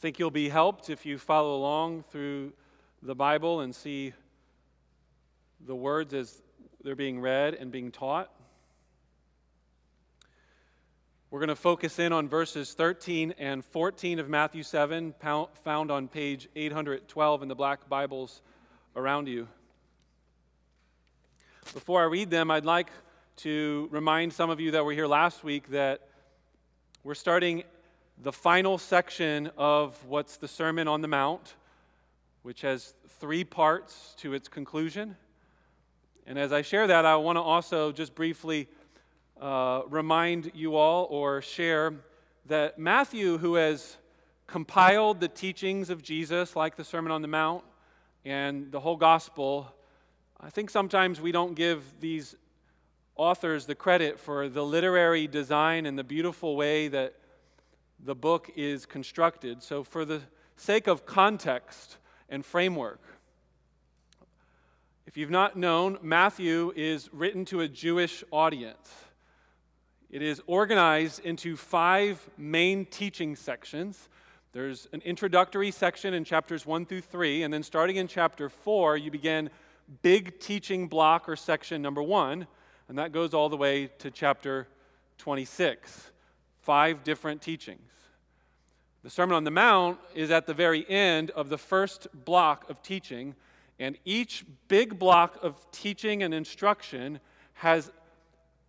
think you'll be helped if you follow along through the Bible and see the words as they're being read and being taught. We're going to focus in on verses 13 and 14 of Matthew 7, found on page 812 in the black Bibles around you. Before I read them, I'd like to remind some of you that were here last week that we're starting the final section of what's the Sermon on the Mount, which has three parts to its conclusion. And as I share that, I want to also just briefly uh, remind you all or share that Matthew, who has compiled the teachings of Jesus, like the Sermon on the Mount and the whole gospel, I think sometimes we don't give these authors the credit for the literary design and the beautiful way that the book is constructed. So, for the sake of context and framework, if you've not known, Matthew is written to a Jewish audience. It is organized into five main teaching sections. There's an introductory section in chapters 1 through 3, and then starting in chapter 4, you begin big teaching block or section number one, and that goes all the way to chapter 26. Five different teachings. The Sermon on the Mount is at the very end of the first block of teaching, and each big block of teaching and instruction has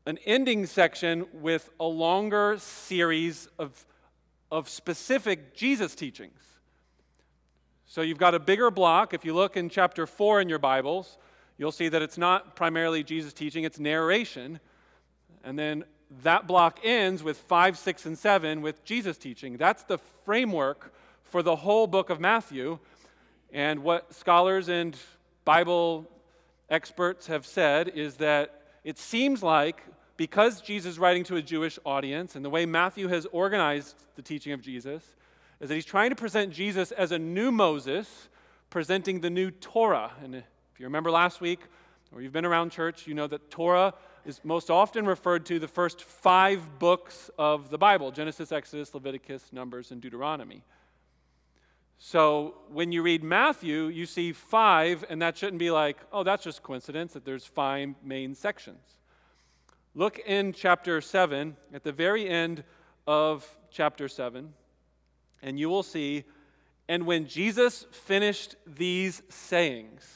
an ending section with a longer series of, of specific Jesus teachings. So you've got a bigger block. If you look in chapter 4 in your Bibles, you'll see that it's not primarily Jesus teaching, it's narration. And then that block ends with 5, 6, and 7 with Jesus teaching. That's the framework for the whole book of Matthew. And what scholars and Bible experts have said is that it seems like because Jesus is writing to a Jewish audience and the way Matthew has organized the teaching of Jesus, is that he's trying to present Jesus as a new Moses, presenting the new Torah. And if you remember last week, or you've been around church, you know that Torah is most often referred to the first five books of the Bible Genesis, Exodus, Leviticus, Numbers, and Deuteronomy. So when you read Matthew, you see five, and that shouldn't be like, oh, that's just coincidence that there's five main sections. Look in chapter 7, at the very end of chapter 7 and you will see, and when Jesus finished these sayings,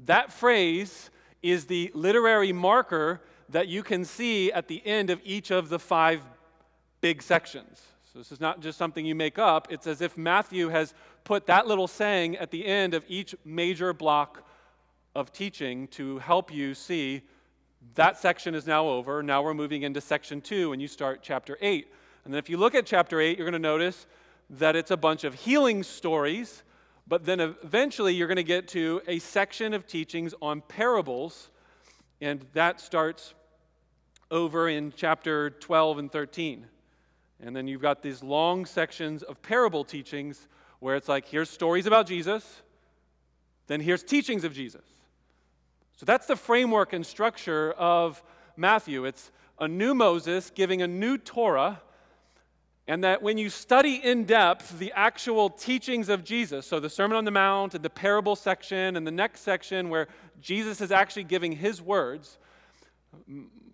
that phrase is the literary marker that you can see at the end of each of the five big sections. So this is not just something you make up, it's as if Matthew has put that little saying at the end of each major block of teaching to help you see that section is now over. Now we're moving into section two, and you start chapter eight. And then if you look at chapter eight, you're going to notice that it's a bunch of healing stories, but then eventually you're going to get to a section of teachings on parables, and that starts over in chapter 12 and 13. And then you've got these long sections of parable teachings where it's like, here's stories about Jesus, then here's teachings of Jesus. So that's the framework and structure of Matthew. It's a new Moses giving a new Torah and that when you study in depth the actual teachings of Jesus, so the Sermon on the Mount and the parable section and the next section where Jesus is actually giving his words,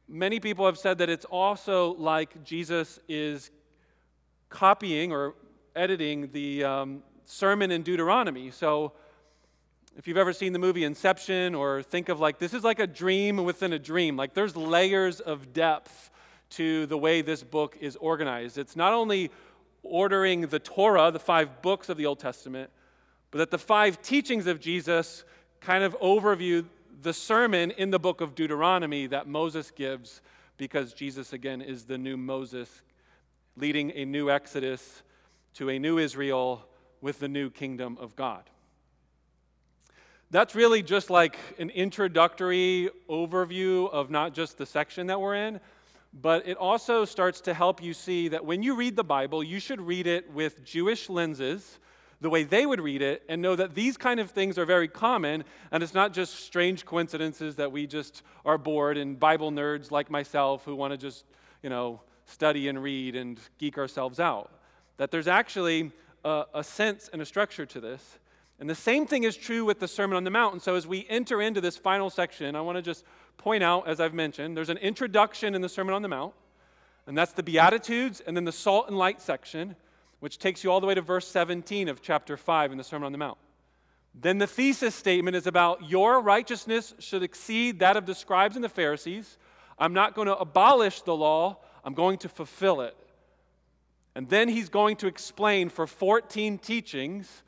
many people have said that it's also like Jesus is copying or editing the um, sermon in Deuteronomy. So if you've ever seen the movie Inception or think of like this is like a dream within a dream, like there's layers of depth to the way this book is organized. It's not only ordering the Torah, the five books of the Old Testament, but that the five teachings of Jesus kind of overview the sermon in the book of Deuteronomy that Moses gives because Jesus, again, is the new Moses leading a new Exodus to a new Israel with the new kingdom of God. That's really just like an introductory overview of not just the section that we're in, but it also starts to help you see that when you read the Bible, you should read it with Jewish lenses, the way they would read it, and know that these kind of things are very common, and it's not just strange coincidences that we just are bored and Bible nerds like myself who want to just, you know, study and read and geek ourselves out. That there's actually a, a sense and a structure to this. And the same thing is true with the Sermon on the Mount. And so as we enter into this final section, I want to just point out, as I've mentioned, there's an introduction in the Sermon on the Mount, and that's the Beatitudes, and then the salt and light section, which takes you all the way to verse 17 of chapter 5 in the Sermon on the Mount. Then the thesis statement is about your righteousness should exceed that of the scribes and the Pharisees. I'm not going to abolish the law, I'm going to fulfill it. And then he's going to explain for 14 teachings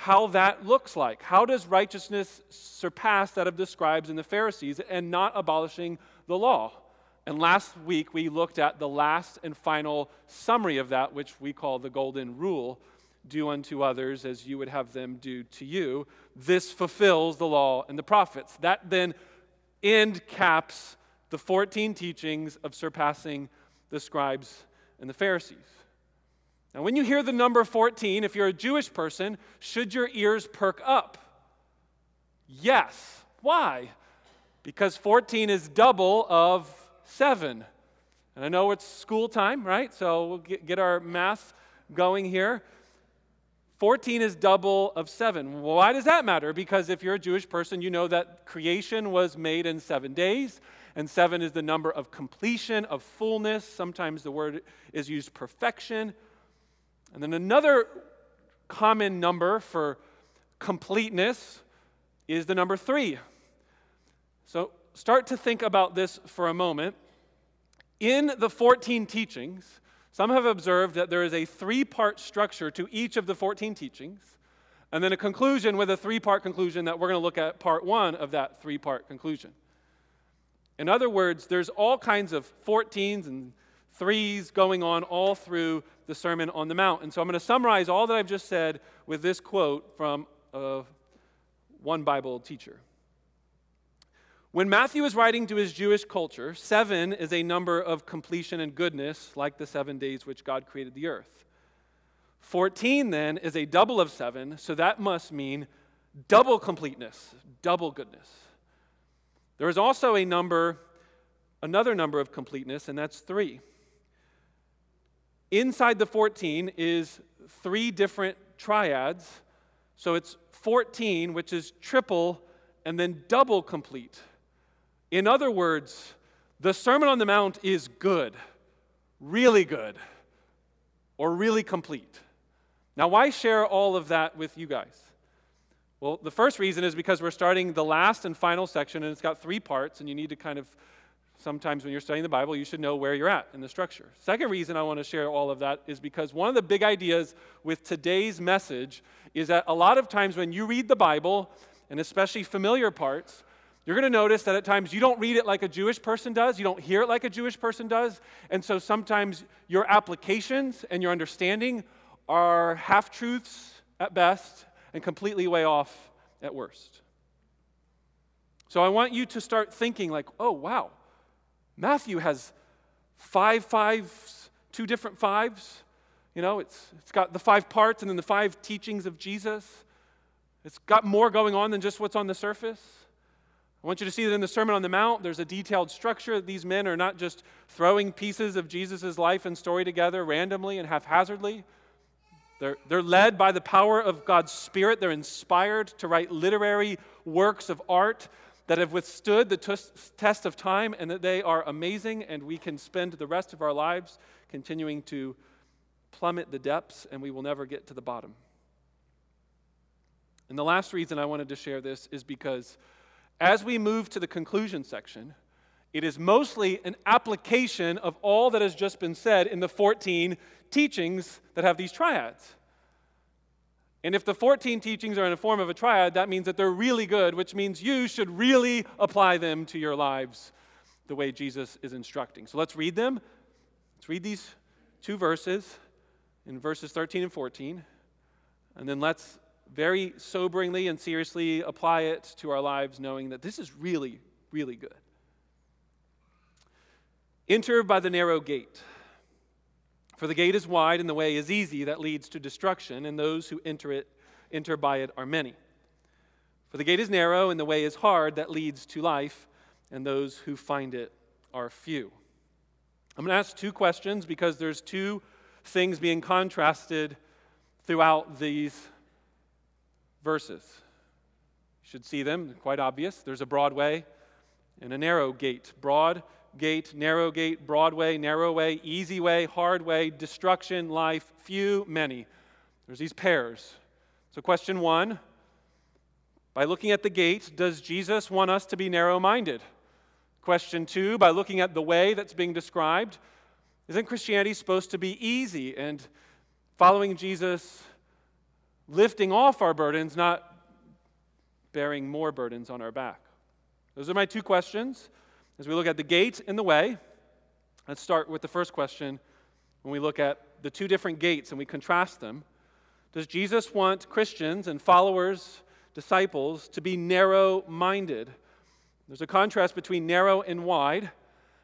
how that looks like. How does righteousness surpass that of the scribes and the Pharisees and not abolishing the law? And last week we looked at the last and final summary of that, which we call the golden rule do unto others as you would have them do to you. This fulfills the law and the prophets. That then end caps the 14 teachings of surpassing the scribes and the Pharisees. Now, when you hear the number 14, if you're a Jewish person, should your ears perk up? Yes. Why? Because 14 is double of 7. And I know it's school time, right? So we'll get, our math going here. 14 is double of 7. Why does that matter? Because if you're a Jewish person, you know that creation was made in seven days, and seven is the number of completion, of fullness. Sometimes the word is used perfection. And then another common number for completeness is the number three. So start to think about this for a moment. In the 14 teachings, some have observed that there is a three part structure to each of the 14 teachings, and then a conclusion with a three part conclusion that we're going to look at part one of that three part conclusion. In other words, there's all kinds of 14s and threes going on all through the Sermon on the Mount. And so I'm going to summarize all that I've just said with this quote from uh, one Bible teacher. When Matthew is writing to his Jewish culture, seven is a number of completion and goodness, like the seven days which God created the earth. 14 then is a double of seven, so that must mean double completeness, double goodness. There is also a number, another number of completeness, and that's three. Inside the 14 is three different triads, so it's 14, which is triple and then double complete. In other words, the Sermon on the Mount is good, really good, or really complete. Now, why share all of that with you guys? Well, the first reason is because we're starting the last and final section, and it's got three parts, and you need to kind of, sometimes when you're studying the Bible, you should know where you're at in the structure. Second reason I want to share all of that is because one of the big ideas with today's message is that a lot of times when you read the Bible, and especially familiar parts, you're going to notice that at times you don't read it like a Jewish person does, you don't hear it like a Jewish person does, and so sometimes your applications and your understanding are half truths at best and completely way off at worst. So I want you to start thinking, like, oh, wow, Matthew has five fives, two different fives. You know, it's, it's got the five parts and then the five teachings of Jesus. It's got more going on than just what's on the surface. I want you to see that in the Sermon on the Mount, there's a detailed structure. These men are not just throwing pieces of Jesus' life and story together randomly and haphazardly. They're, they're led by the power of God's Spirit. They're inspired to write literary works of art that have withstood the t- test of time and that they are amazing, and we can spend the rest of our lives continuing to plummet the depths, and we will never get to the bottom. And the last reason I wanted to share this is because as we move to the conclusion section, it is mostly an application of all that has just been said in the 14 teachings that have these triads. And if the 14 teachings are in the form of a triad, that means that they're really good, which means you should really apply them to your lives the way Jesus is instructing. So let's read them. Let's read these two verses in verses 13 and 14. And then let's very soberingly and seriously apply it to our lives, knowing that this is really, really good. Enter by the narrow gate. For the gate is wide and the way is easy that leads to destruction, and those who enter it enter by it are many. For the gate is narrow and the way is hard that leads to life, and those who find it are few. I'm going to ask two questions because there's two things being contrasted throughout these verses. You should see them, quite obvious. There's a broad way and a narrow gate. Broad gate, narrow gate, broad way, narrow way, easy way, hard way, destruction, life, few, many. There's these pairs. So, question one by looking at the gate, does Jesus want us to be narrow minded? Question two, by looking at the way that's being described, isn't Christianity supposed to be easy and following Jesus, lifting off our burdens, not bearing more burdens on our back? Those are my two questions as we look at the gate and the way. Let's start with the first question when we look at the two different gates and we contrast them. Does Jesus want Christians and followers, disciples, to be narrow minded? There's a contrast between narrow and wide.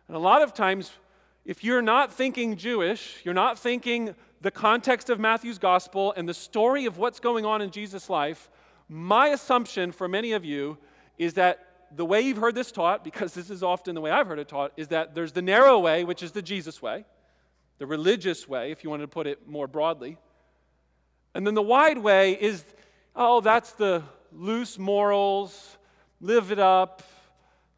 And a lot of times, if you're not thinking Jewish, you're not thinking the context of Matthew's gospel and the story of what's going on in Jesus' life, my assumption for many of you is that the way you've heard this taught, because this is often the way I've heard it taught, is that there's the narrow way, which is the Jesus way, the religious way, if you wanted to put it more broadly. And then the wide way is, oh, that's the loose morals, live it up,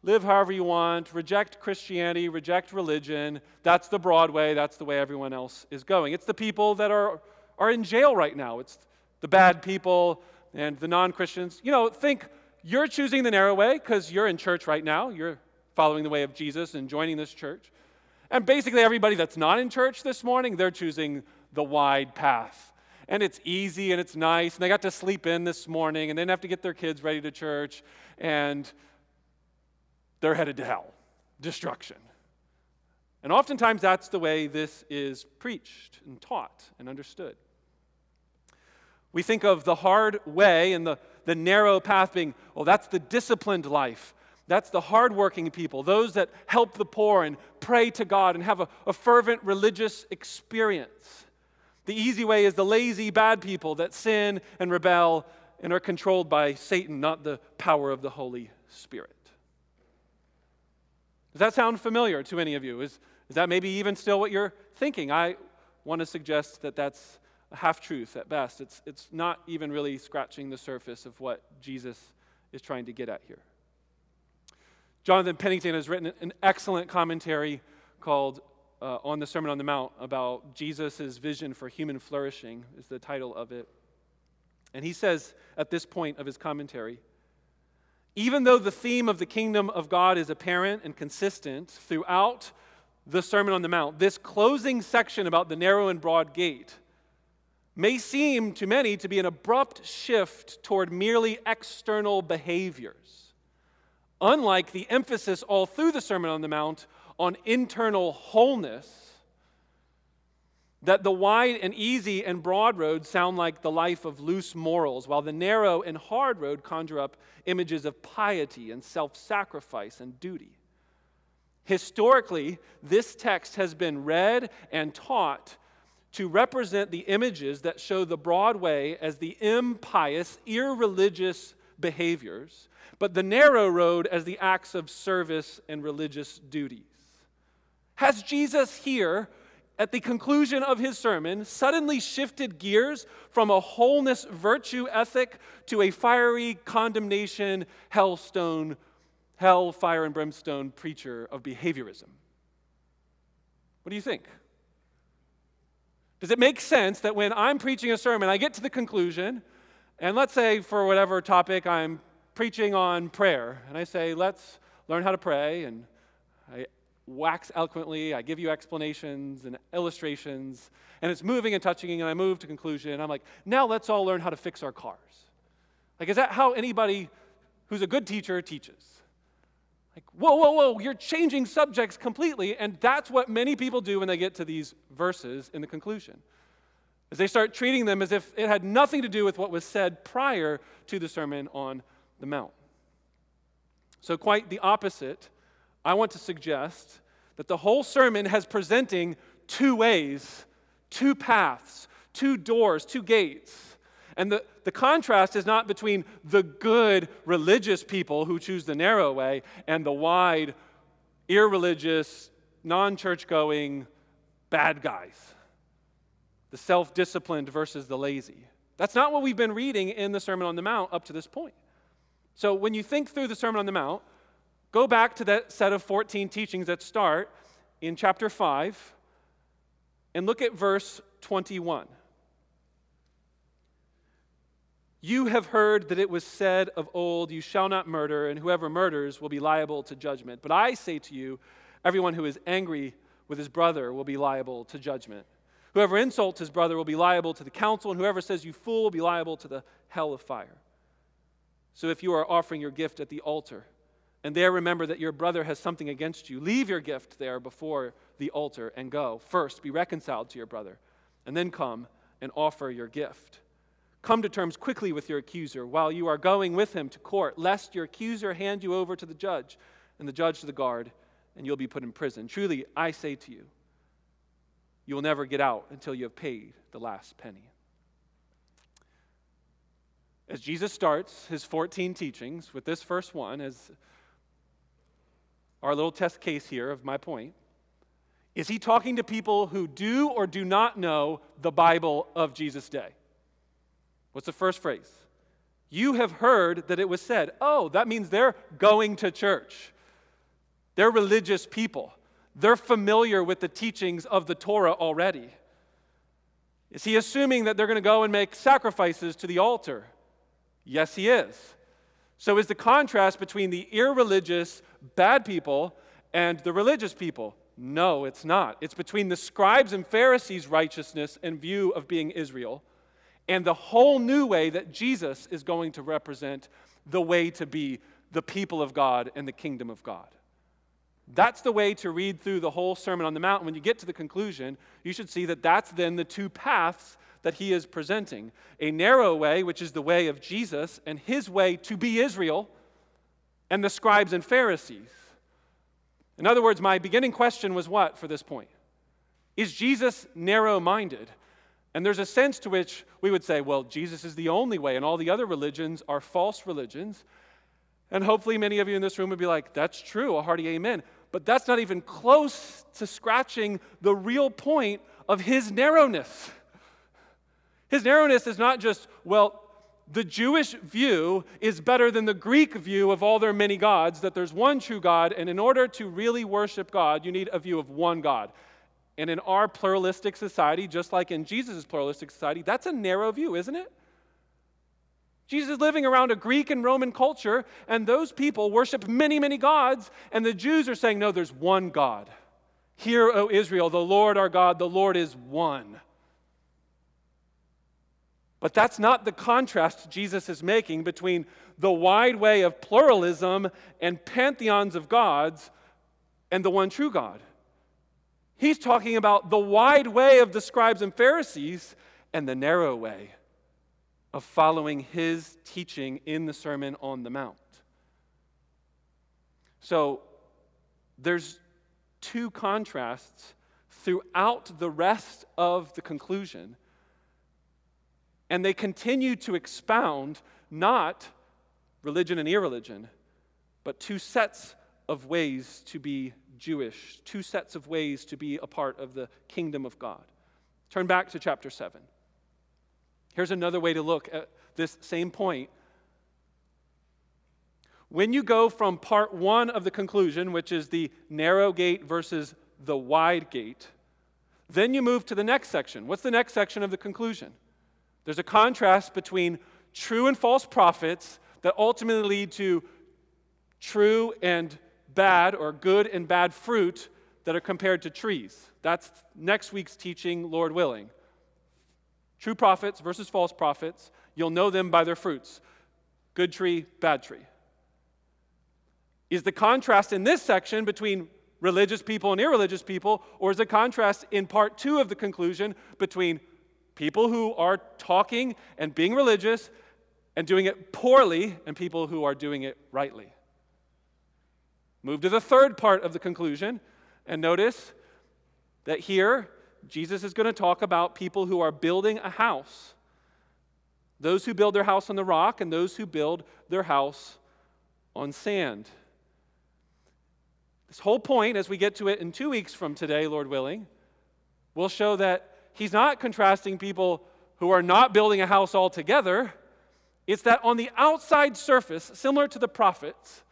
live however you want, reject Christianity, reject religion. That's the broad way, that's the way everyone else is going. It's the people that are, are in jail right now, it's the bad people and the non Christians. You know, think you're choosing the narrow way because you're in church right now, you're following the way of Jesus and joining this church. And basically, everybody that's not in church this morning, they're choosing the wide path. And it's easy and it's nice, and they got to sleep in this morning, and they didn't have to get their kids ready to church, and they're headed to hell, destruction. And oftentimes, that's the way this is preached and taught and understood. We think of the hard way and the, the narrow path being, well, that's the disciplined life. That's the hardworking people, those that help the poor and pray to God and have a, a fervent religious experience. The easy way is the lazy, bad people that sin and rebel and are controlled by Satan, not the power of the Holy Spirit. Does that sound familiar to any of you? Is, is that maybe even still what you're thinking? I want to suggest that that's half truth at best. It's, it's not even really scratching the surface of what Jesus is trying to get at here. Jonathan Pennington has written an excellent commentary called uh, On the Sermon on the Mount about Jesus' vision for human flourishing, is the title of it. And he says at this point of his commentary, even though the theme of the kingdom of God is apparent and consistent throughout the Sermon on the Mount, this closing section about the narrow and broad gate may seem to many to be an abrupt shift toward merely external behaviors unlike the emphasis all through the Sermon on the Mount on internal wholeness, that the wide and easy and broad road sound like the life of loose morals, while the narrow and hard road conjure up images of piety and self sacrifice and duty. Historically, this text has been read and taught to represent the images that show the broad way as the impious, irreligious behaviors but the narrow road as the acts of service and religious duties. Has Jesus here, at the conclusion of his sermon, suddenly shifted gears from a wholeness virtue ethic to a fiery condemnation, hellstone, hell, fire, and brimstone preacher of behaviorism? What do you think? Does it make sense that when I'm preaching a sermon, I get to the conclusion, and let's say for whatever topic I'm preaching on prayer, and I say, let's learn how to pray, and I wax eloquently, I give you explanations and illustrations, and it's moving and touching, and I move to conclusion, and I'm like, now let's all learn how to fix our cars. Like, is that how anybody who's a good teacher teaches? Like, whoa, whoa, whoa, you're changing subjects completely, and that's what many people do when they get to these verses in the conclusion. As they start treating them as if it had nothing to do with what was said prior to the Sermon on the Mount. So, quite the opposite, I want to suggest that the whole sermon has presenting two ways, two paths, two doors, two gates. And the, the contrast is not between the good religious people who choose the narrow way and the wide, irreligious, non church going bad guys. the self disciplined versus the lazy. That's not what we've been reading in the Sermon on the Mount up to this point. So when you think through the Sermon on the Mount, go back to that set of 14 teachings that start in chapter 5 and look at verse 21. You have heard that it was said of old, You shall not murder, and whoever murders will be liable to judgment. But I say to you, everyone who is angry with his brother will be liable to judgment. Whoever insults his brother will be liable to the council, and whoever says you fool will be liable to the hell of fire. So if you are offering your gift at the altar, and there remember that your brother has something against you, leave your gift there before the altar and go. First, be reconciled to your brother, and then come and offer your gift. Come to terms quickly with your accuser while you are going with him to court, lest your accuser hand you over to the judge, and the judge to the guard, and you'll be put in prison. Truly, I say to you, you will never get out until you have paid the last penny. As Jesus starts his 14 teachings with this first one, as our little test case here of my point, is he talking to people who do or do not know the Bible of Jesus' day? What's the first phrase? You have heard that it was said. Oh, that means they're going to church. They're religious people. They're familiar with the teachings of the Torah already. Is he assuming that they're going to go and make sacrifices to the altar? Yes, he is. So, is the contrast between the irreligious, bad people and the religious people? No, it's not. It's between the scribes and Pharisees' righteousness and view of being Israel and the whole new way that Jesus is going to represent the way to be the people of God and the kingdom of God. That's the way to read through the whole Sermon on the Mount. When you get to the conclusion, you should see that that's then the two paths that he is presenting a narrow way, which is the way of Jesus and his way to be Israel, and the scribes and Pharisees. In other words, my beginning question was what for this point? Is Jesus narrow minded? And there's a sense to which we would say, well, Jesus is the only way, and all the other religions are false religions. And hopefully, many of you in this room would be like, that's true, a hearty amen but that's not even close to scratching the real point of his narrowness. His narrowness is not just, well, the Jewish view is better than the Greek view of all their many gods, that there's one true God, and in order to really worship God, you need a view of one God. And in our pluralistic society, just like in Jesus' pluralistic society, that's a narrow view, isn't it? Jesus is living around a Greek and Roman culture, and those people worship many, many gods, and the Jews are saying, No, there's one God. Hear, O Israel, the Lord our God, the Lord is one. But that's not the contrast Jesus is making between the wide way of pluralism and pantheons of gods and the one true God. He's talking about the wide way of the scribes and Pharisees and the narrow way of following his teaching in the Sermon on the Mount. So there's two contrasts throughout the rest of the conclusion. And they continue to expound not religion and irreligion, but two sets of ways to be Jewish, two sets of ways to be a part of the kingdom of God. Turn back to chapter 7. Here's another way to look at this same point. When you go from part one of the conclusion, which is the narrow gate versus the wide gate, then you move to the next section. What's the next section of the conclusion? There's a contrast between true and false prophets that ultimately lead to true and bad or good and bad fruit that are compared to trees. That's next week's teaching, Lord willing. True prophets versus false prophets, you'll know them by their fruits. Good tree, bad tree. Is the contrast in this section between religious people and irreligious people, or is the contrast in part two of the conclusion between people who are talking and being religious and doing it poorly and people who are doing it rightly? Move to the third part of the conclusion and notice that here Jesus is going to talk about people who are building a house those who build their house on the rock and those who build their house on sand. This whole point, as we get to it in two weeks from today, Lord willing, will show that he's not contrasting people who are not building a house altogether. It's that on the outside surface, similar to the prophets,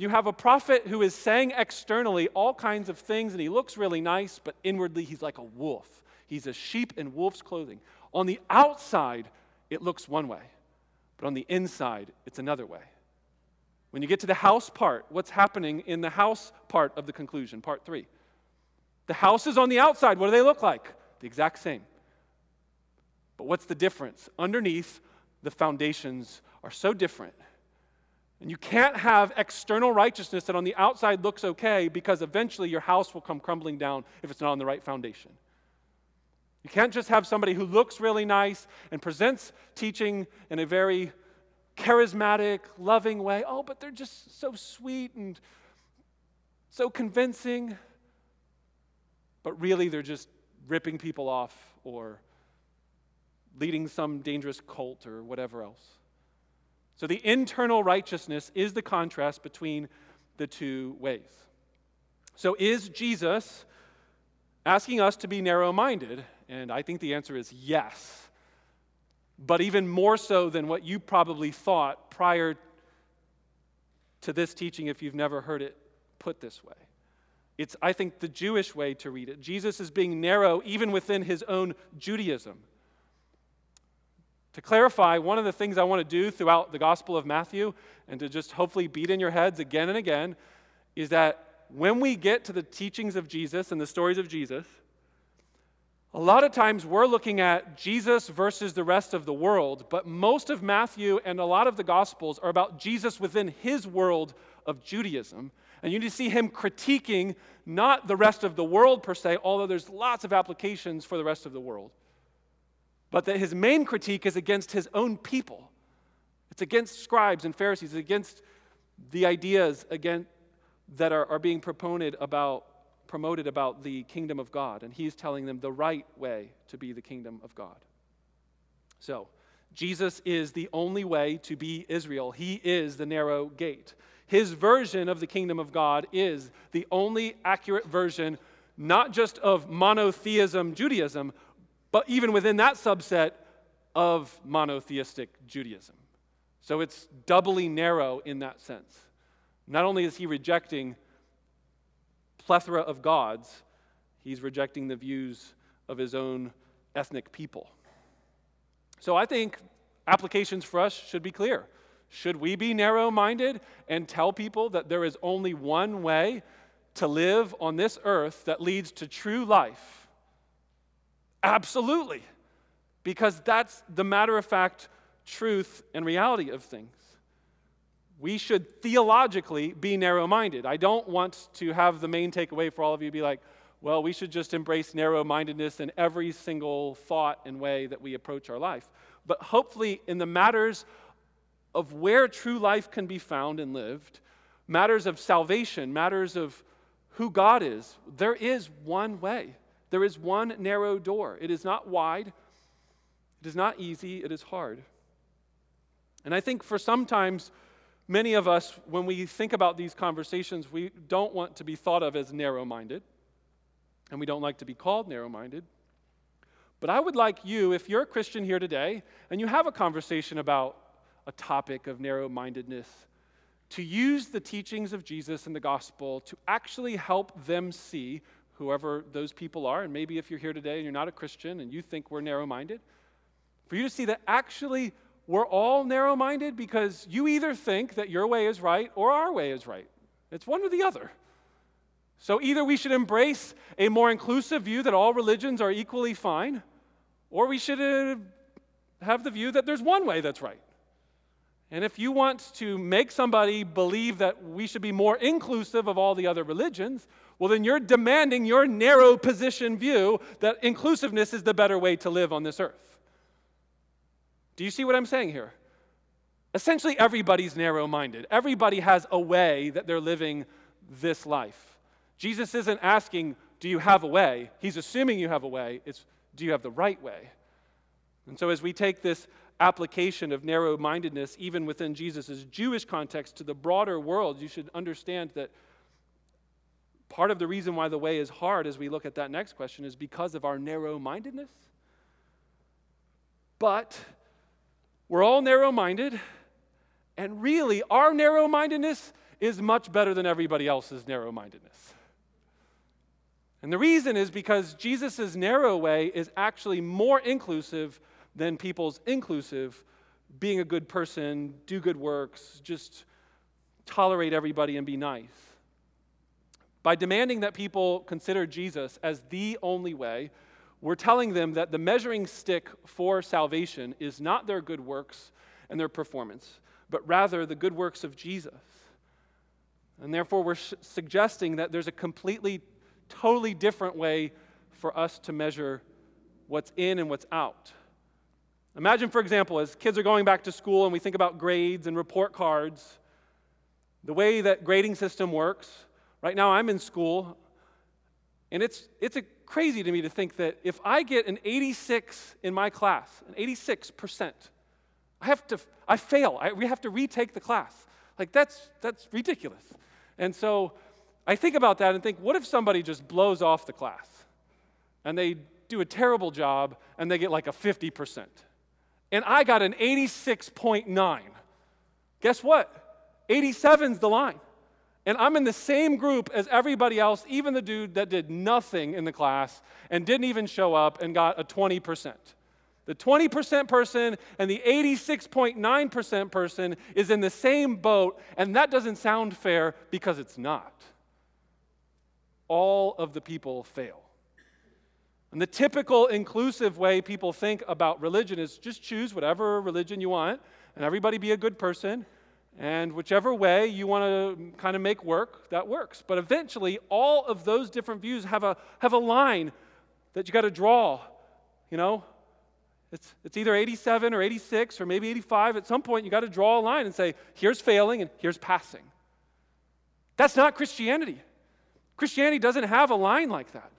you have a prophet who is saying externally all kinds of things and he looks really nice, but inwardly he's like a wolf. He's a sheep in wolf's clothing. On the outside, it looks one way, but on the inside, it's another way. When you get to the house part, what's happening in the house part of the conclusion, part three? The house is on the outside. What do they look like? The exact same. But what's the difference? Underneath, the foundations are so different. And you can't have external righteousness that on the outside looks okay because eventually your house will come crumbling down if it's not on the right foundation. You can't just have somebody who looks really nice and presents teaching in a very charismatic, loving way. Oh, but they're just so sweet and so convincing. But really, they're just ripping people off or leading some dangerous cult or whatever else. So the internal righteousness is the contrast between the two ways. So is Jesus asking us to be narrow minded? And I think the answer is yes. But even more so than what you probably thought prior to this teaching, if you've never heard it put this way. It's, I think, the Jewish way to read it. Jesus is being narrow even within his own Judaism. To clarify, one of the things I want to do throughout the Gospel of Matthew, and to just hopefully beat in your heads again and again, is that when we get to the teachings of Jesus and the stories of Jesus, a lot of times we're looking at Jesus versus the rest of the world, but most of Matthew and a lot of the Gospels are about Jesus within his world of Judaism. And you need to see him critiquing not the rest of the world per se, although there's lots of applications for the rest of the world but that his main critique is against his own people. It's against scribes and Pharisees, it's against the ideas again, that are, are being promoted about, promoted about the kingdom of God. And he's telling them the right way to be the kingdom of God. So, Jesus is the only way to be Israel. He is the narrow gate. His version of the kingdom of God is the only accurate version, not just of monotheism Judaism, but even within that subset of monotheistic Judaism. So it's doubly narrow in that sense. Not only is he rejecting plethora of gods, he's rejecting the views of his own ethnic people. So I think applications for us should be clear. Should we be narrow minded and tell people that there is only one way to live on this earth that leads to true life? Absolutely. Because that's the matter of fact truth and reality of things. We should theologically be narrow minded. I don't want to have the main takeaway for all of you be like, well, we should just embrace narrow mindedness in every single thought and way that we approach our life. But hopefully, in the matters of where true life can be found and lived, matters of salvation, matters of who God is, there is one way. There is one narrow door. It is not wide, it is not easy, it is hard. And I think for sometimes, many of us, when we think about these conversations, we don't want to be thought of as narrow minded, and we don't like to be called narrow minded. But I would like you, if you're a Christian here today and you have a conversation about a topic of narrow mindedness, to use the teachings of Jesus and the gospel to actually help them see whoever those people are, and maybe if you're here today and you're not a Christian and you think we're narrow minded, for you to see that actually we're all narrow minded because you either think that your way is right or our way is right. It's one or the other. So either we should embrace a more inclusive view that all religions are equally fine, or we should uh, have the view that there's one way that's right. And if you want to make somebody believe that we should be more inclusive of all the other religions, well, then you're demanding your narrow position view that inclusiveness is the better way to live on this earth. Do you see what I'm saying here? Essentially, everybody's narrow minded. Everybody has a way that they're living this life. Jesus isn't asking, Do you have a way? He's assuming you have a way. It's, Do you have the right way? And so, as we take this application of narrow mindedness, even within Jesus' Jewish context, to the broader world, you should understand that part of the reason why the way is hard as we look at that next question is because of our narrow mindedness. But we're all narrow minded, and really, our narrow mindedness is much better than everybody else's narrow mindedness. And the reason is because Jesus' narrow way is actually more inclusive than people's inclusive, being a good person, do good works, just tolerate everybody and be nice. By demanding that people consider Jesus as the only way, we're telling them that the measuring stick for salvation is not their good works and their performance, but rather the good works of Jesus. And therefore, we're sh- suggesting that there's a completely, totally different way for us to measure what's in and what's out. Imagine, for example, as kids are going back to school and we think about grades and report cards, the way that grading system works. Right now, I'm in school, and it's, it's crazy to me to think that if I get an 86 in my class, an 86%, I have to, I fail. I, we have to retake the class. Like, that's, that's ridiculous. And so I think about that and think, what if somebody just blows off the class and they do a terrible job and they get like a 50%? And I got an 86.9. Guess what? 87's the line. And I'm in the same group as everybody else, even the dude that did nothing in the class and didn't even show up and got a 20%. The 20% person and the 86.9% person is in the same boat, and that doesn't sound fair because it's not. All of the people fail. And the typical inclusive way people think about religion is just choose whatever religion you want, and everybody be a good person, and whichever way you want to kind of make work, that works. But eventually, all of those different views have a, have a line that you got to draw, you know? It's, it's either 87 or 86 or maybe 85. At some point, you got to draw a line and say, here's failing and here's passing. That's not Christianity. Christianity doesn't have a line like that.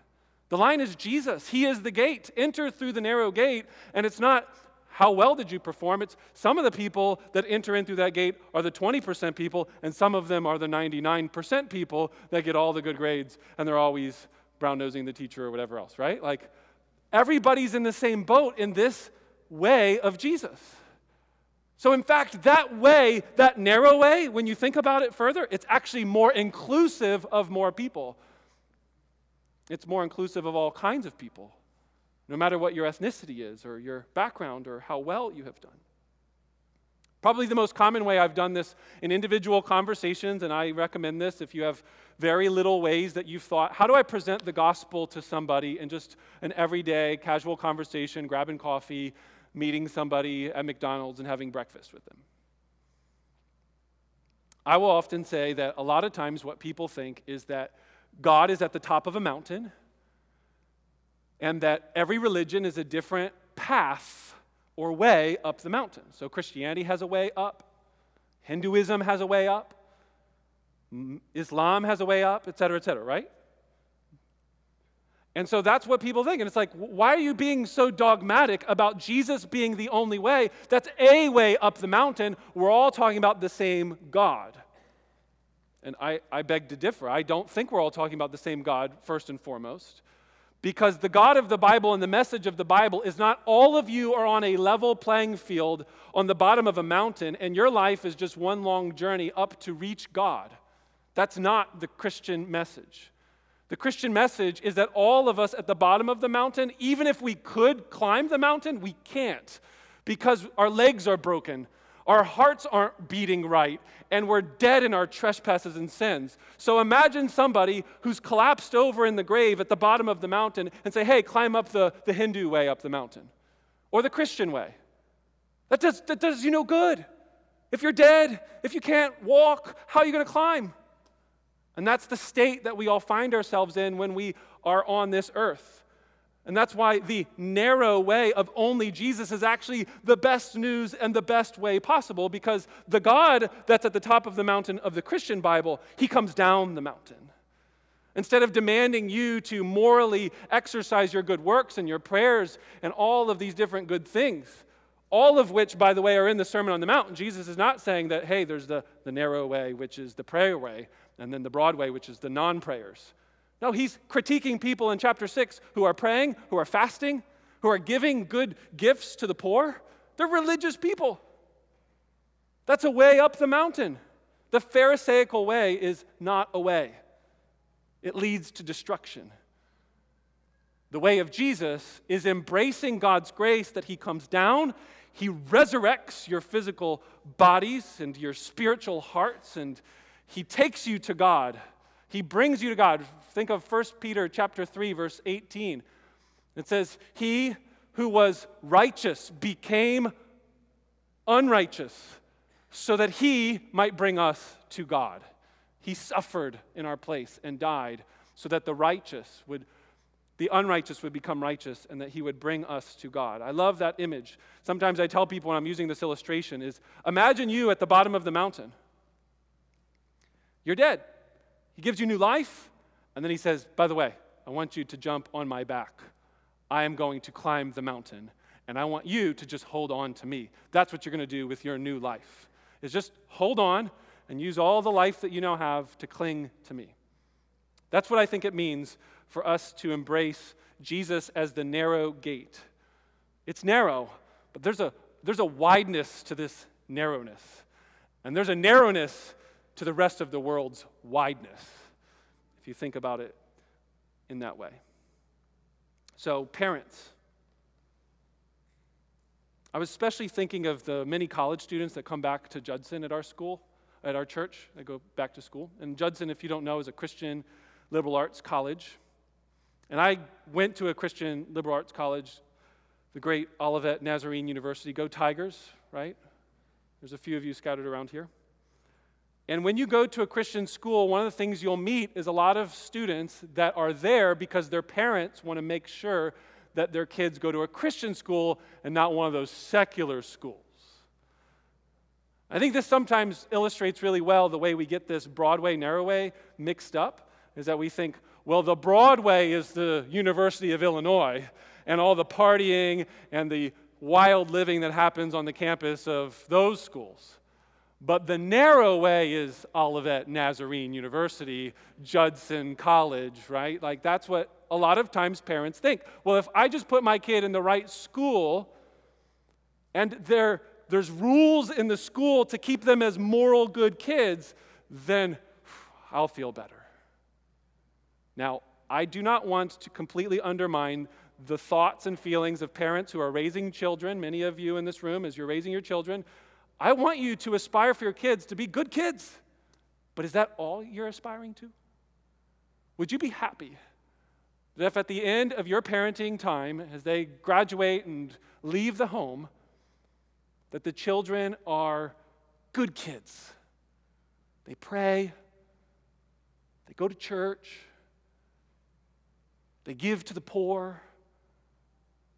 The line is Jesus. He is the gate. Enter through the narrow gate, and it's not how well did you perform? It's some of the people that enter in through that gate are the 20% people, and some of them are the 99% people that get all the good grades, and they're always brown nosing the teacher or whatever else, right? Like, Everybody's in the same boat in this way of Jesus. So, in fact, that way, that narrow way, when you think about it further, it's actually more inclusive of more people. It's more inclusive of all kinds of people, no matter what your ethnicity is, or your background, or how well you have done. Probably the most common way I've done this in individual conversations, and I recommend this if you have very little ways that you've thought, how do I present the gospel to somebody in just an everyday casual conversation, grabbing coffee, meeting somebody at McDonald's, and having breakfast with them? I will often say that a lot of times what people think is that God is at the top of a mountain and that every religion is a different path or way up the mountain. So Christianity has a way up, Hinduism has a way up, Islam has a way up, et cetera, et cetera, right? And so that's what people think. And it's like, why are you being so dogmatic about Jesus being the only way? That's a way up the mountain. We're all talking about the same God. And I, I beg to differ. I don't think we're all talking about the same God, first and foremost. Because the God of the Bible and the message of the Bible is not all of you are on a level playing field on the bottom of a mountain, and your life is just one long journey up to reach God. That's not the Christian message. The Christian message is that all of us at the bottom of the mountain, even if we could climb the mountain, we can't because our legs are broken, our hearts aren't beating right, and we're dead in our trespasses and sins. So imagine somebody who's collapsed over in the grave at the bottom of the mountain and say, hey, climb up the, the Hindu way up the mountain or the Christian way. That does, that does you no good. If you're dead, if you can't walk, how are you going to climb? And that's the state that we all find ourselves in when we are on this earth. And that's why the narrow way of only Jesus is actually the best news and the best way possible because the God that's at the top of the mountain of the Christian Bible, he comes down the mountain. Instead of demanding you to morally exercise your good works and your prayers and all of these different good things, all of which, by the way, are in the Sermon on the Mount, Jesus is not saying that, hey, there's the, the narrow way, which is the prayer way, and then the broad way, which is the non prayers. No, he's critiquing people in chapter 6 who are praying, who are fasting, who are giving good gifts to the poor. They're religious people. That's a way up the mountain. The Pharisaical way is not a way, it leads to destruction. The way of Jesus is embracing God's grace that He comes down, He resurrects your physical bodies and your spiritual hearts, and He takes you to God. He brings you to God. Think of 1 Peter chapter 3, verse 18. It says, He who was righteous became unrighteous so that he might bring us to God. He suffered in our place and died so that the righteous would the unrighteous would become righteous and that he would bring us to God. I love that image. Sometimes I tell people when I'm using this illustration is imagine you at the bottom of the mountain. You're dead. He gives you new life and then he says, "By the way, I want you to jump on my back. I am going to climb the mountain and I want you to just hold on to me." That's what you're going to do with your new life. Is just hold on and use all the life that you now have to cling to me. That's what I think it means for us to embrace Jesus as the narrow gate. It's narrow, but there's a, there's a wideness to this narrowness. And there's a narrowness to the rest of the world's wideness, if you think about it in that way. So, parents, I was especially thinking of the many college students that come back to Judson at our school, at our church. They go back to school. And Judson, if you don't know, is a Christian liberal arts college. And I went to a Christian liberal arts college, the great Olivet Nazarene University. Go Tigers, right? There's a few of you scattered around here. And when you go to a Christian school, one of the things you'll meet is a lot of students that are there because their parents want to make sure that their kids go to a Christian school and not one of those secular schools. I think this sometimes illustrates really well the way we get this broad way, narrow way mixed up is that we think, well, the broad way is the University of Illinois, and all the partying and the wild living that happens on the campus of those schools. But the narrow way is Olivet Nazarene University, Judson College, right? Like that's what a lot of times parents think. Well, if I just put my kid in the right school and there, there's rules in the school to keep them as moral good kids, then I'll feel better. Now, I do not want to completely undermine the thoughts and feelings of parents who are raising children. Many of you in this room, as you're raising your children, I want you to aspire for your kids to be good kids. But is that all you're aspiring to? Would you be happy that if at the end of your parenting time, as they graduate and leave the home, that the children are good kids? They pray, they go to church, they give to the poor.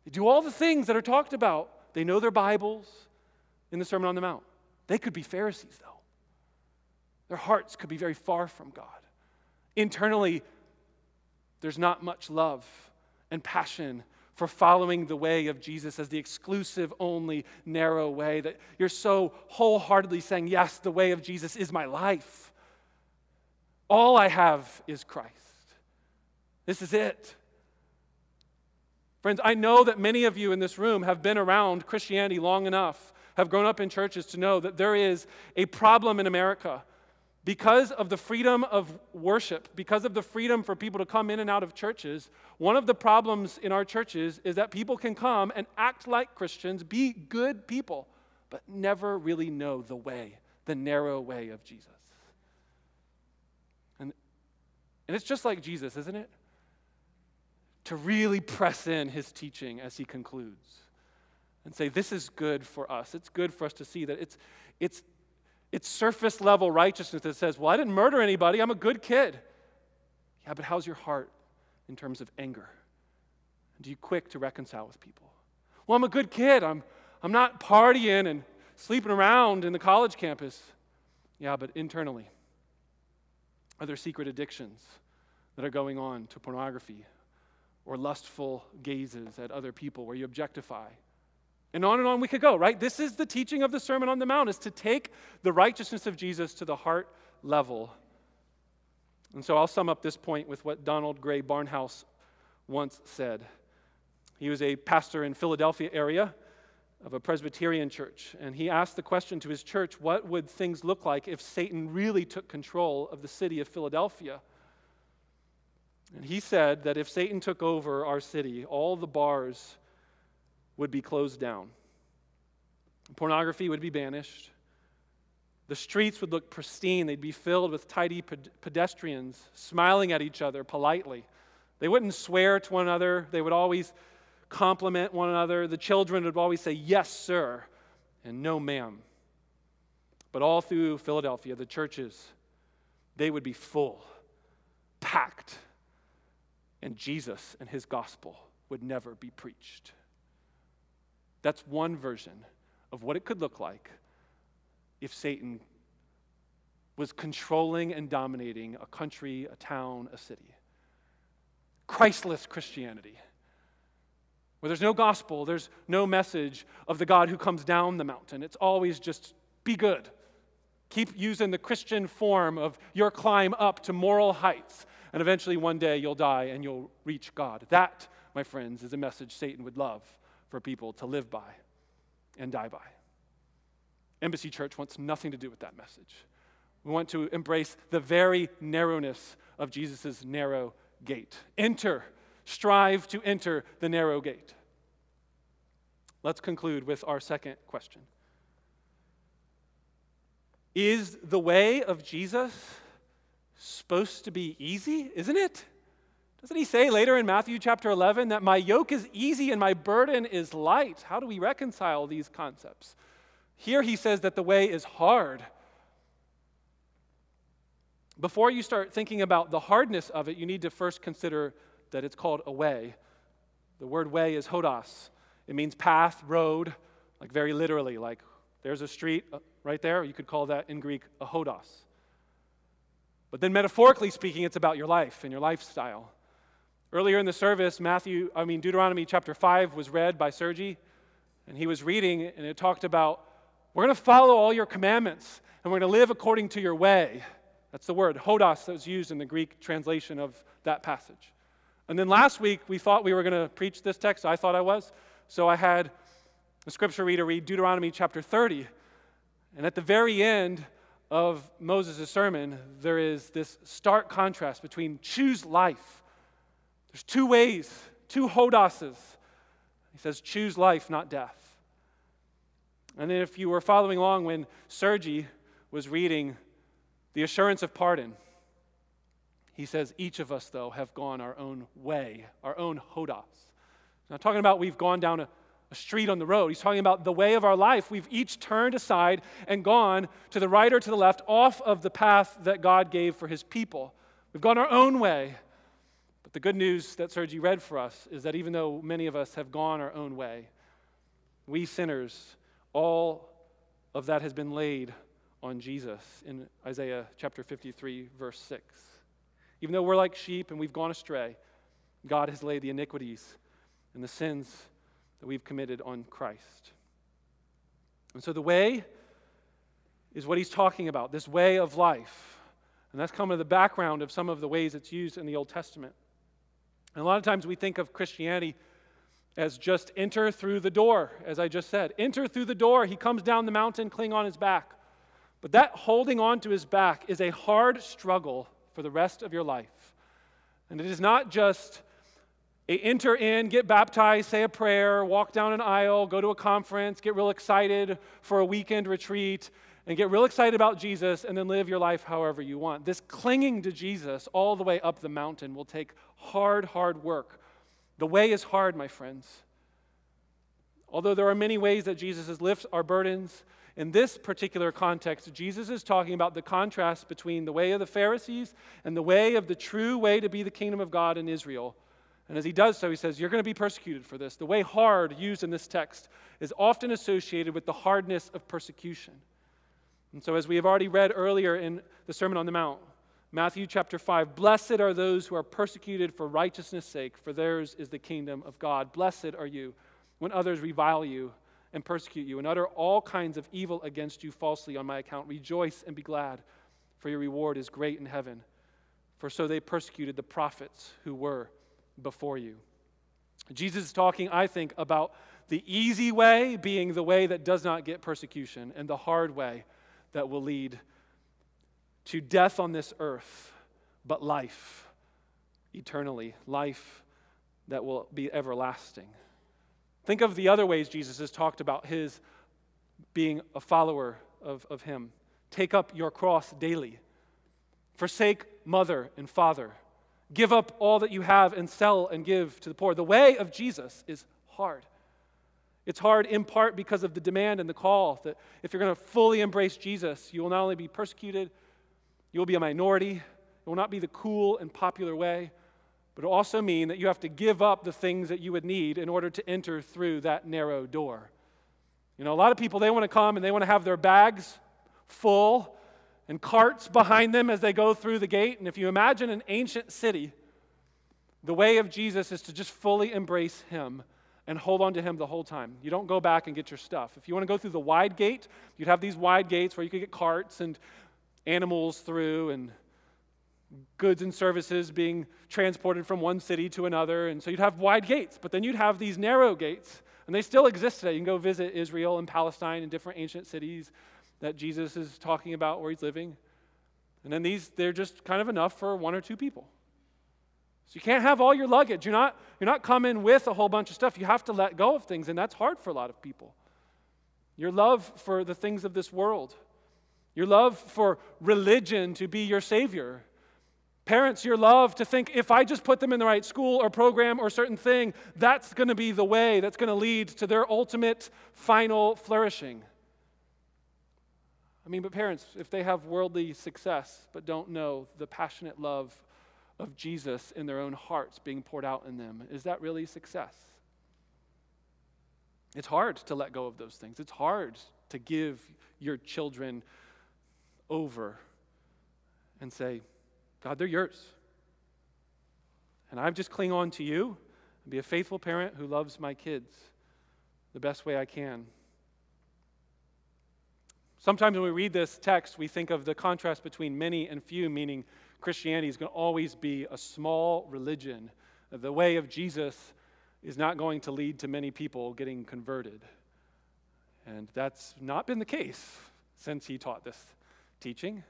They do all the things that are talked about. They know their Bibles in the Sermon on the Mount. They could be Pharisees, though. Their hearts could be very far from God. Internally, there's not much love and passion for following the way of Jesus as the exclusive, only narrow way. That you're so wholeheartedly saying, Yes, the way of Jesus is my life. All I have is Christ. This is it. Friends, I know that many of you in this room have been around Christianity long enough, have grown up in churches to know that there is a problem in America. Because of the freedom of worship, because of the freedom for people to come in and out of churches, one of the problems in our churches is that people can come and act like Christians, be good people, but never really know the way, the narrow way of Jesus. And, and it's just like Jesus, isn't it? to really press in his teaching as he concludes and say, This is good for us. It's good for us to see that it's, it's, it's surface level righteousness that says, Well, I didn't murder anybody. I'm a good kid. Yeah, but how's your heart in terms of anger? Do you quick to reconcile with people? Well, I'm a good kid. I'm, I'm not partying and sleeping around in the college campus. Yeah, but internally, are there secret addictions that are going on to pornography, or lustful gazes at other people where you objectify. And on and on we could go, right? This is the teaching of the Sermon on the Mount is to take the righteousness of Jesus to the heart level. And so I'll sum up this point with what Donald Grey Barnhouse once said. He was a pastor in Philadelphia area of a Presbyterian church, and he asked the question to his church, what would things look like if Satan really took control of the city of Philadelphia? And he said that if Satan took over our city, all the bars would be closed down. Pornography would be banished. The streets would look pristine. They'd be filled with tidy pedestrians smiling at each other politely. They wouldn't swear to one another. They would always compliment one another. The children would always say, Yes, sir, and no, ma'am. But all through Philadelphia, the churches, they would be full, packed, and Jesus and his gospel would never be preached. That's one version of what it could look like if Satan was controlling and dominating a country, a town, a city. Christless Christianity, where there's no gospel, there's no message of the God who comes down the mountain. It's always just be good. Keep using the Christian form of your climb up to moral heights, and eventually one day you'll die and you'll reach God. That, my friends, is a message Satan would love for people to live by and die by. Embassy Church wants nothing to do with that message. We want to embrace the very narrowness of Jesus' narrow gate. Enter, strive to enter the narrow gate. Let's conclude with our second question Is the way of Jesus supposed to be easy? Isn't it? Doesn't he say later in Matthew chapter 11 that my yoke is easy and my burden is light? How do we reconcile these concepts? Here he says that the way is hard. Before you start thinking about the hardness of it, you need to first consider that it's called a way. The word way is hodos. It means path, road, like very literally, like there's a street uh, right there. You could call that in Greek a hodos. But then metaphorically speaking, it's about your life and your lifestyle. Earlier in the service, Matthew, I mean, Deuteronomy chapter 5 was read by Sergi, and he was reading, and it talked about, we're going to follow all your commandments, and we're going to live according to your way. That's the word, hodos, that was used in the Greek translation of that passage. And then last week, we thought we were going to preach this text. I thought I was. So I had the scripture reader read Deuteronomy chapter 30. And at the very end of Moses' sermon, there is this stark contrast between choose life there's two ways, two hodoses. He says, choose life, not death. And then, if you were following along when Sergi was reading the assurance of pardon, he says, each of us, though, have gone our own way, our own hodos. He's not talking about we've gone down a, a street on the road. He's talking about the way of our life. We've each turned aside and gone to the right or to the left off of the path that God gave for his people. We've gone our own way. The good news that Sergi read for us is that even though many of us have gone our own way, we sinners, all of that has been laid on Jesus in Isaiah chapter 53, verse 6. Even though we're like sheep and we've gone astray, God has laid the iniquities and the sins that we've committed on Christ. And so the way is what he's talking about, this way of life. And that's kind of the background of some of the ways it's used in the Old Testament. And a lot of times we think of Christianity as just enter through the door, as I just said. Enter through the door. He comes down the mountain, cling on his back. But that holding on to his back is a hard struggle for the rest of your life. And it is not just a enter in, get baptized, say a prayer, walk down an aisle, go to a conference, get real excited for a weekend retreat, and get real excited about Jesus and then live your life however you want. This clinging to Jesus all the way up the mountain will take hard, hard work. The way is hard, my friends. Although there are many ways that Jesus lifts our burdens, in this particular context, Jesus is talking about the contrast between the way of the Pharisees and the way of the true way to be the kingdom of God in Israel. And as he does so, he says, You're going to be persecuted for this. The way hard used in this text is often associated with the hardness of persecution. And so, as we have already read earlier in the Sermon on the Mount, Matthew chapter 5 Blessed are those who are persecuted for righteousness' sake, for theirs is the kingdom of God. Blessed are you when others revile you and persecute you and utter all kinds of evil against you falsely on my account. Rejoice and be glad, for your reward is great in heaven. for so they persecuted the prophets who were before you. Jesus is talking, I think, about the easy way being the way that does not get persecution, and the hard way that will lead to death on this earth, but life eternally, life that will be everlasting. Think of the other ways Jesus has talked about his being a follower of, of him. Take up your cross daily. Forsake mother and father. Give up all that you have and sell and give to the poor. The way of Jesus is hard. It's hard in part because of the demand and the call that if you're going to fully embrace Jesus, you will not only be persecuted, you will be a minority. It will not be the cool and popular way, but it will also mean that you have to give up the things that you would need in order to enter through that narrow door. You know, a lot of people, they want to come and they want to have their bags full and carts behind them as they go through the gate. And if you imagine an ancient city, the way of Jesus is to just fully embrace him and hold on to him the whole time. You don't go back and get your stuff. If you want to go through the wide gate, you'd have these wide gates where you could get carts and animals through and goods and services being transported from one city to another. And so you'd have wide gates, but then you'd have these narrow gates. And they still exist today. You can go visit Israel and Palestine and different ancient cities that Jesus is talking about where he's living. And then these, they're just kind of enough for one or two people. So you can't have all your luggage. You're not, you're not coming with a whole bunch of stuff. You have to let go of things, and that's hard for a lot of people. Your love for the things of this world, your love for religion to be your savior. Parents, your love to think if I just put them in the right school or program or certain thing, that's going to be the way that's going to lead to their ultimate final flourishing. I mean, but parents, if they have worldly success but don't know the passionate love of Jesus in their own hearts being poured out in them, is that really success? It's hard to let go of those things. It's hard to give your children over and say, God, they're yours. And I just cling on to you and be a faithful parent who loves my kids the best way I can. Sometimes when we read this text, we think of the contrast between many and few, meaning Christianity is going to always be a small religion. The way of Jesus is not going to lead to many people getting converted. And that's not been the case since he taught this teaching.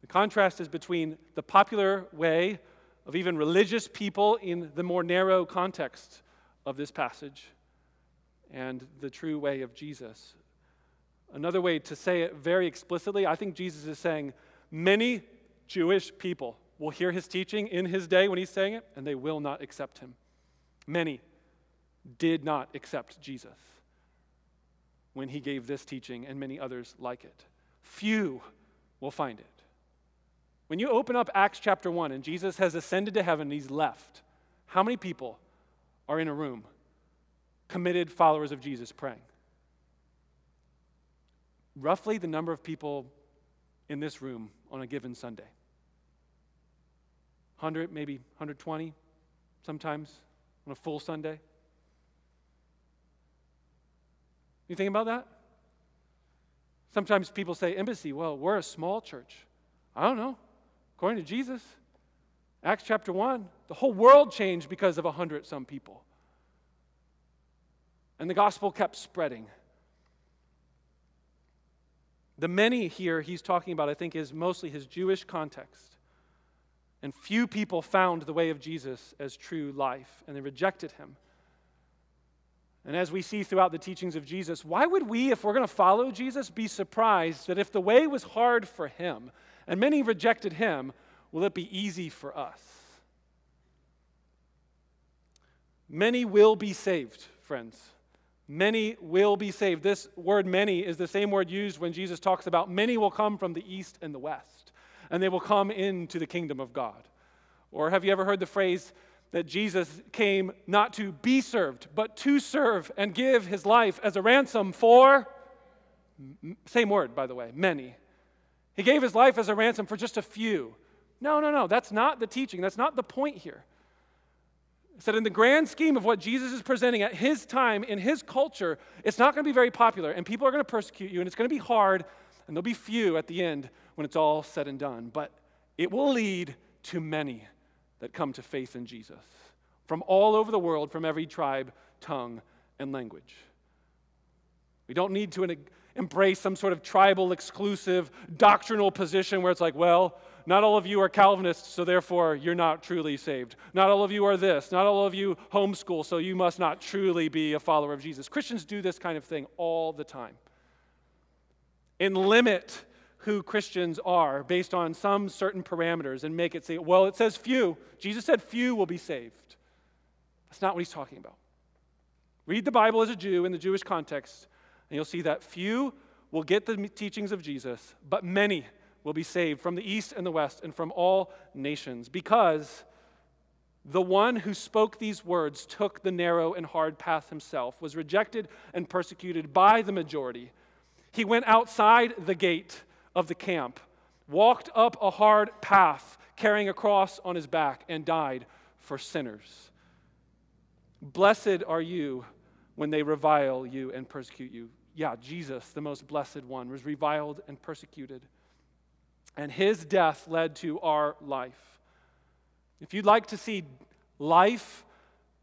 The contrast is between the popular way of even religious people in the more narrow context of this passage and the true way of Jesus, Another way to say it very explicitly, I think Jesus is saying many Jewish people will hear his teaching in his day when he's saying it, and they will not accept him. Many did not accept Jesus when he gave this teaching and many others like it. Few will find it. When you open up Acts chapter 1 and Jesus has ascended to heaven and he's left, how many people are in a room, committed followers of Jesus, praying? roughly the number of people in this room on a given Sunday 100, maybe 120 sometimes on a full Sunday. You think about that? Sometimes people say, Embassy, well, we're a small church. I don't know. According to Jesus, Acts chapter 1, the whole world changed because of a hundred some people. And the gospel kept spreading. The many here he's talking about, I think, is mostly his Jewish context. And few people found the way of Jesus as true life, and they rejected him. And as we see throughout the teachings of Jesus, why would we, if we're going to follow Jesus, be surprised that if the way was hard for him and many rejected him, will it be easy for us? Many will be saved, friends. Many will be saved. This word many is the same word used when Jesus talks about many will come from the east and the west, and they will come into the kingdom of God. Or have you ever heard the phrase that Jesus came not to be served, but to serve and give his life as a ransom for? Same word, by the way, many. He gave his life as a ransom for just a few. No, no, no, that's not the teaching. That's not the point here said in the grand scheme of what Jesus is presenting at his time in his culture, it's not going to be very popular, and people are going to persecute you, and it's going to be hard, and there'll be few at the end when it's all said and done. But it will lead to many that come to faith in Jesus from all over the world, from every tribe, tongue, and language. We don't need to embrace some sort of tribal, exclusive, doctrinal position where it's like, well, not all of you are Calvinists, so therefore you're not truly saved. Not all of you are this. Not all of you homeschool, so you must not truly be a follower of Jesus. Christians do this kind of thing all the time. And limit who Christians are based on some certain parameters and make it say, well, it says few. Jesus said few will be saved. That's not what he's talking about. Read the Bible as a Jew in the Jewish context, and you'll see that few will get the teachings of Jesus, but many will be saved from the east and the west and from all nations because the one who spoke these words took the narrow and hard path himself, was rejected and persecuted by the majority. He went outside the gate of the camp, walked up a hard path, carrying a cross on his back, and died for sinners. Blessed are you when they revile you and persecute you. Yeah, Jesus, the most blessed one, was reviled and persecuted. And his death led to our life. If you'd like to see life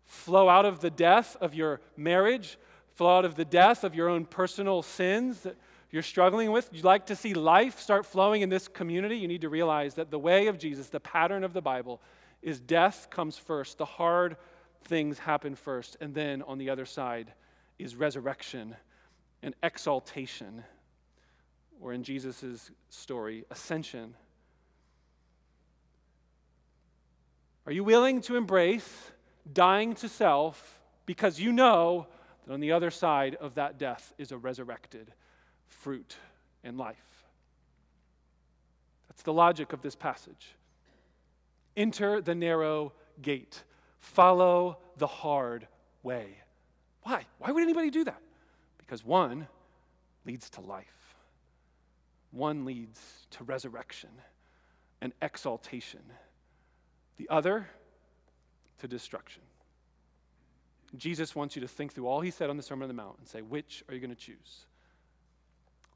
flow out of the death of your marriage, flow out of the death of your own personal sins you're struggling with, you'd like to see life start flowing in this community, you need to realize that the way of Jesus, the pattern of the Bible, is death comes first. The hard things happen first. And then on the other side is resurrection and exaltation or in Jesus' story, ascension. Are you willing to embrace dying to self because you know that on the other side of that death is a resurrected fruit and life? That's the logic of this passage. Enter the narrow gate, follow the hard way. Why? Why would anybody do that? Because one leads to life. One leads to resurrection and exaltation, the other to destruction. Jesus wants you to think through all he said on the Sermon on the Mount and say, which are you going to choose?